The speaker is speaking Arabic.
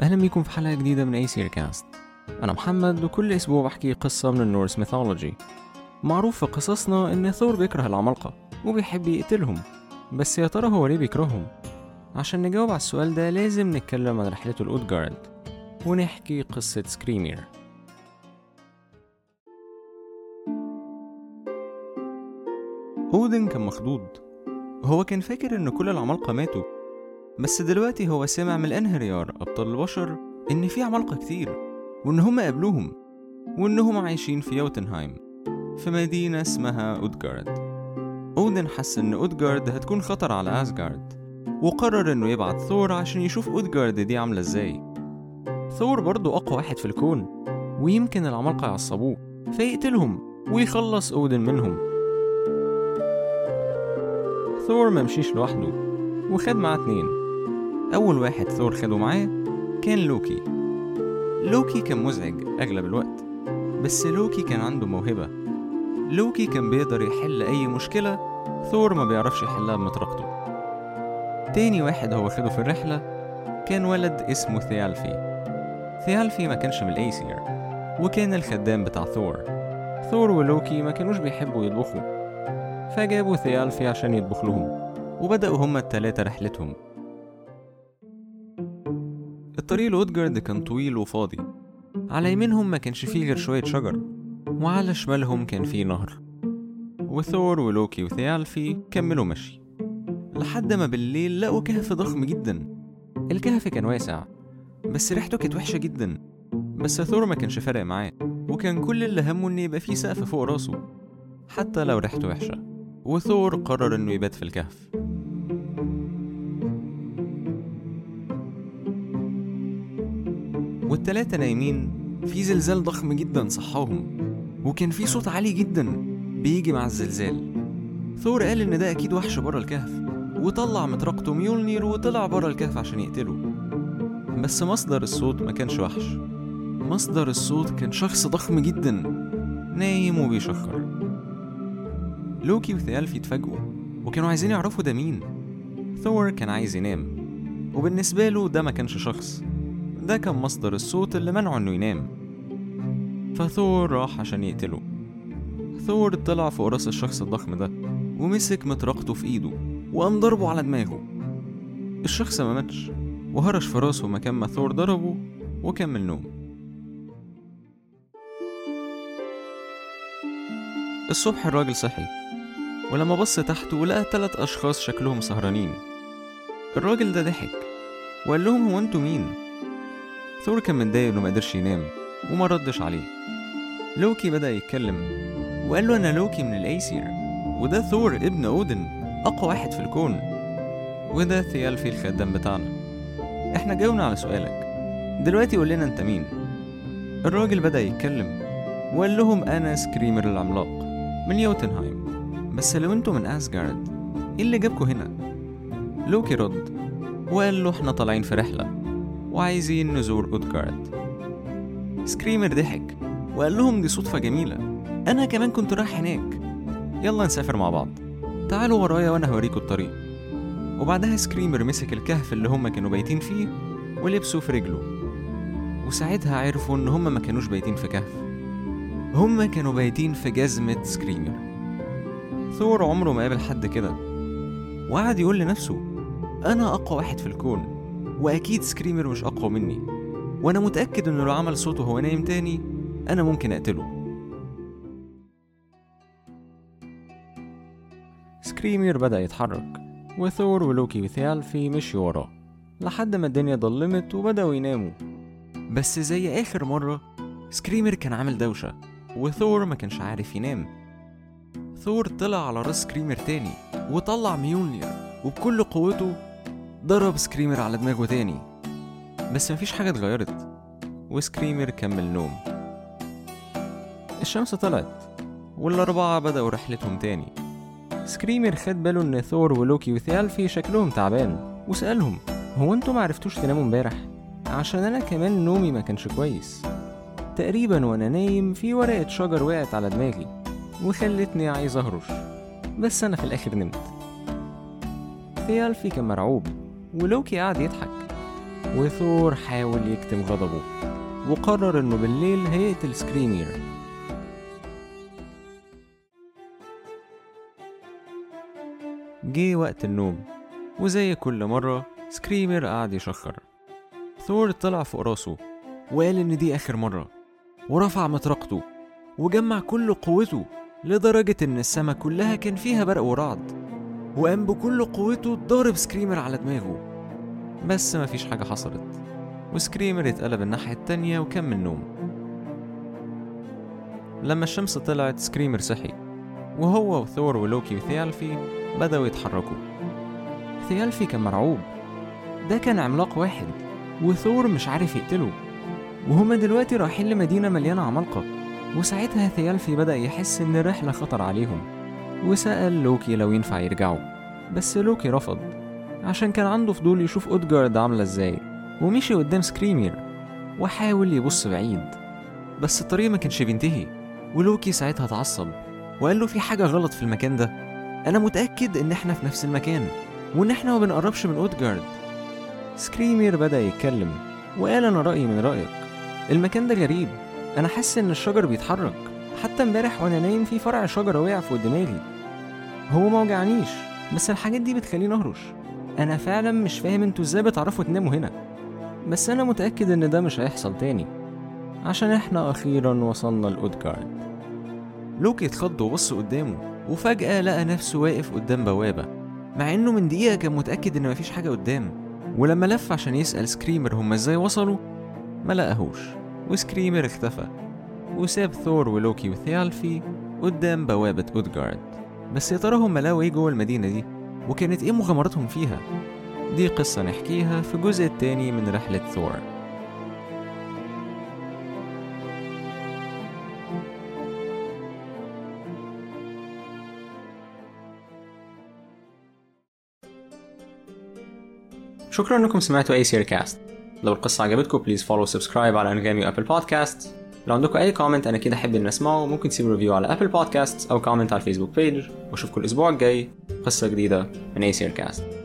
أهلا بيكم في حلقة جديدة من أي كاست أنا محمد وكل أسبوع بحكي قصة من ال Norse mythology. معروف في قصصنا إن ثور بيكره العمالقة وبيحب يقتلهم. بس يا ترى هو ليه بيكرههم؟ عشان نجاوب على السؤال ده لازم نتكلم عن رحلته لأودجارد ونحكي قصة سكريمير. أودن كان مخضوض. هو كان فاكر إن كل العمالقة ماتوا بس دلوقتي هو سمع من الانهريار أبطال البشر إن في عمالقة كتير وإن هم قابلوهم وإنهم عايشين في يوتنهايم في مدينة اسمها أودجارد أودن حس إن أودجارد هتكون خطر على أسجارد وقرر إنه يبعت ثور عشان يشوف أودجارد دي عاملة إزاي. ثور برضه أقوى واحد في الكون ويمكن العمالقة يعصبوه فيقتلهم ويخلص أودن منهم. ثور ممشيش لوحده وخد معاه اتنين. أول واحد ثور خده معاه كان لوكي. لوكي كان مزعج أغلب الوقت بس لوكي كان عنده موهبة. لوكي كان بيقدر يحل أي مشكلة ثور ما بيعرفش يحلها بمطرقته. تاني واحد هو خده في الرحلة كان ولد اسمه ثيالفي. ثيالفي ما كانش من الأيسير وكان الخدام بتاع ثور. ثور ولوكي ما كانوش بيحبوا يطبخوا. فجابوا ثيالفي عشان يطبخ لهم وبدأوا هما التلاتة رحلتهم. الطريق لأودجارد كان طويل وفاضي. على يمينهم ما كانش فيه غير شوية شجر وعلى شمالهم كان فيه نهر. وثور ولوكي وثيالفي كملوا مشي. لحد ما بالليل لقوا كهف ضخم جدا. الكهف كان واسع بس ريحته كانت وحشة جدا. بس ثور ما كانش فارق معاه وكان كل اللي همه ان يبقى فيه سقف فوق راسه حتى لو ريحته وحشة. وثور قرر إنه يبات في الكهف. والتلاتة نايمين في زلزال ضخم جدا صحاهم وكان في صوت عالي جدا بيجي مع الزلزال. ثور قال إن ده أكيد وحش بره الكهف وطلع مطرقته ميولنير وطلع بره الكهف عشان يقتله. بس مصدر الصوت ما كانش وحش. مصدر الصوت كان شخص ضخم جدا نايم وبيشخر لوكي وثيالفي اتفاجئوا وكانوا عايزين يعرفوا ده مين. ثور كان عايز ينام وبالنسبة له ده ما كانش شخص. ده كان مصدر الصوت اللي منعه إنه ينام. فثور راح عشان يقتله. ثور طلع فوق رأس الشخص الضخم ده ومسك مطرقته في إيده وقام ضربه على دماغه. الشخص ما ماتش وهرش في راسه مكان ما ثور ضربه وكمل نوم. الصبح الراجل صحي ولما بص تحته لقى تلات أشخاص شكلهم سهرانين. الراجل ده ضحك وقال لهم هو أنتوا مين؟ ثور كان متضايق إنه مقدرش ينام وما ردش عليه. لوكي بدأ يتكلم وقال له أنا لوكي من الأيسير وده ثور ابن أودن أقوى واحد في الكون. وده ثيالفي الخدام بتاعنا. إحنا جاوبنا على سؤالك. دلوقتي قول لنا أنت مين؟ الراجل بدأ يتكلم وقال لهم أنا سكريمر العملاق من يوتنهايم. بس لو أنتوا من أسجارد إيه اللي جابكوا هنا؟ لوكي رد وقال له إحنا طالعين في رحلة. وعايزين نزور أودجارد سكريمر ضحك وقال لهم دي صدفة جميلة. أنا كمان كنت رايح هناك. يلا نسافر مع بعض. تعالوا ورايا وأنا هوريكوا الطريق. وبعدها سكريمر مسك الكهف اللي هما كانوا بايتين فيه ولبسه في رجله. وساعتها عرفوا إن هما ما كانوش بايتين في كهف. هما كانوا بايتين في جزمة سكريمر. ثور عمره ما قابل حد كده. وقعد يقول لنفسه أنا أقوى واحد في الكون. وأكيد سكريمر مش أقوى مني. وأنا متأكد إنه لو عمل صوته وهو نايم تاني أنا ممكن أقتله. سكريمر بدأ يتحرك وثور ولوكي وثيالفي مشيوا وراه لحد ما الدنيا ضلمت وبدأوا يناموا. بس زي آخر مرة سكريمر كان عامل دوشة وثور ما كانش عارف ينام. ثور طلع على راس سكريمر تاني وطلع ميولنير وبكل قوته ضرب سكريمر على دماغه تاني. بس مفيش حاجة اتغيرت. وسكريمر كمل نوم. الشمس طلعت والأربعة بدأوا رحلتهم تاني. سكريمر خد باله إن ثور ولوكي وثيالفي شكلهم تعبان وسألهم هو أنتوا معرفتوش تناموا امبارح؟ عشان أنا كمان نومي ما كانش كويس. تقريبا وأنا نايم في ورقة شجر وقعت على دماغي وخلتني عايز أهرش. بس أنا في الآخر نمت. ثيالفي كان مرعوب. ولوكي قعد يضحك. وثور حاول يكتم غضبه وقرر إنه بالليل هيقتل سكريمير. جه وقت النوم وزي كل مرة سكريمر قعد يشخر. ثور طلع فوق راسه وقال إن دي آخر مرة ورفع مطرقته وجمع كل قوته لدرجة إن السما كلها كان فيها برق ورعد. وقام بكل قوته ضارب سكريمر على دماغه. بس مفيش حاجة حصلت وسكريمر اتقلب الناحية التانية وكمل نوم لما الشمس طلعت سكريمر صحي وهو وثور ولوكي وثيالفي بدأوا يتحركوا. ثيالفي كان مرعوب. ده كان عملاق واحد وثور مش عارف يقتله. وهما دلوقتي رايحين لمدينة مليانة عمالقة. وساعتها ثيالفي بدأ يحس إن الرحلة خطر عليهم. وسأل لوكي لو ينفع يرجعوا بس لوكي رفض عشان كان عنده فضول يشوف أودجارد عاملة إزاي ومشي قدام سكريمير وحاول يبص بعيد بس الطريق ما كانش بينتهي ولوكي ساعتها اتعصب وقال له في حاجة غلط في المكان ده أنا متأكد إن إحنا في نفس المكان وإن إحنا ما بنقربش من أودجارد سكريمير بدأ يتكلم وقال أنا رأيي من رأيك المكان ده غريب أنا حاسس إن الشجر بيتحرك حتى إمبارح وأنا نايم في فرع شجرة وقع فوق دماغي هو ما وجعنيش بس الحاجات دي بتخليني أهرش. أنا فعلا مش فاهم أنتوا إزاي بتعرفوا تناموا هنا. بس أنا متأكد إن ده مش هيحصل تاني. عشان إحنا أخيرا وصلنا لأودجارد. لوكي اتخض وبص قدامه وفجأة لقى نفسه واقف قدام بوابة. مع إنه من دقيقة كان متأكد إن مفيش حاجة قدام ولما لف عشان يسأل سكريمر هما إزاي وصلوا ما لقاهوش. وسكريمر اختفى. وساب ثور ولوكي وثيالفي قدام بوابة أودجارد. بس يا ترى هما لقوا إيه جوه المدينة دي؟ وكانت إيه مغامراتهم فيها؟ دي قصة نحكيها في الجزء التاني من رحلة ثور. شكرا إنكم سمعتوا Aesir Cast لو القصة عجبتكم please follow subscribe على Anghami و Apple Podcast لو عندكم أي comment أنا أكيد أحب ان أسمعه. ممكن تسيبوا review على Apple Podcast أو comment على ال Facebook page وأشوفكم الأسبوع الجاي. قصة جديدة. من اي سير كاست